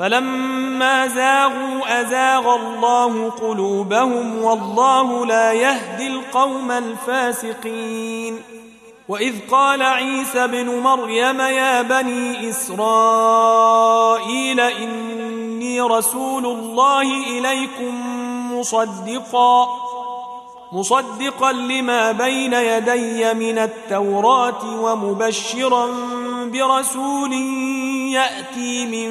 فلما زاغوا أزاغ الله قلوبهم والله لا يهدي القوم الفاسقين. وإذ قال عيسى ابن مريم يا بني إسرائيل إني رسول الله إليكم مصدقا مصدقا لما بين يدي من التوراة ومبشرا برسول يأتي من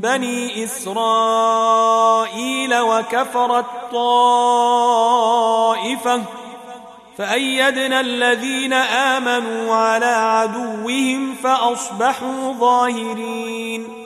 بني إسرائيل وكفرت طائفة فأيدنا الذين آمنوا على عدوهم فأصبحوا ظاهرين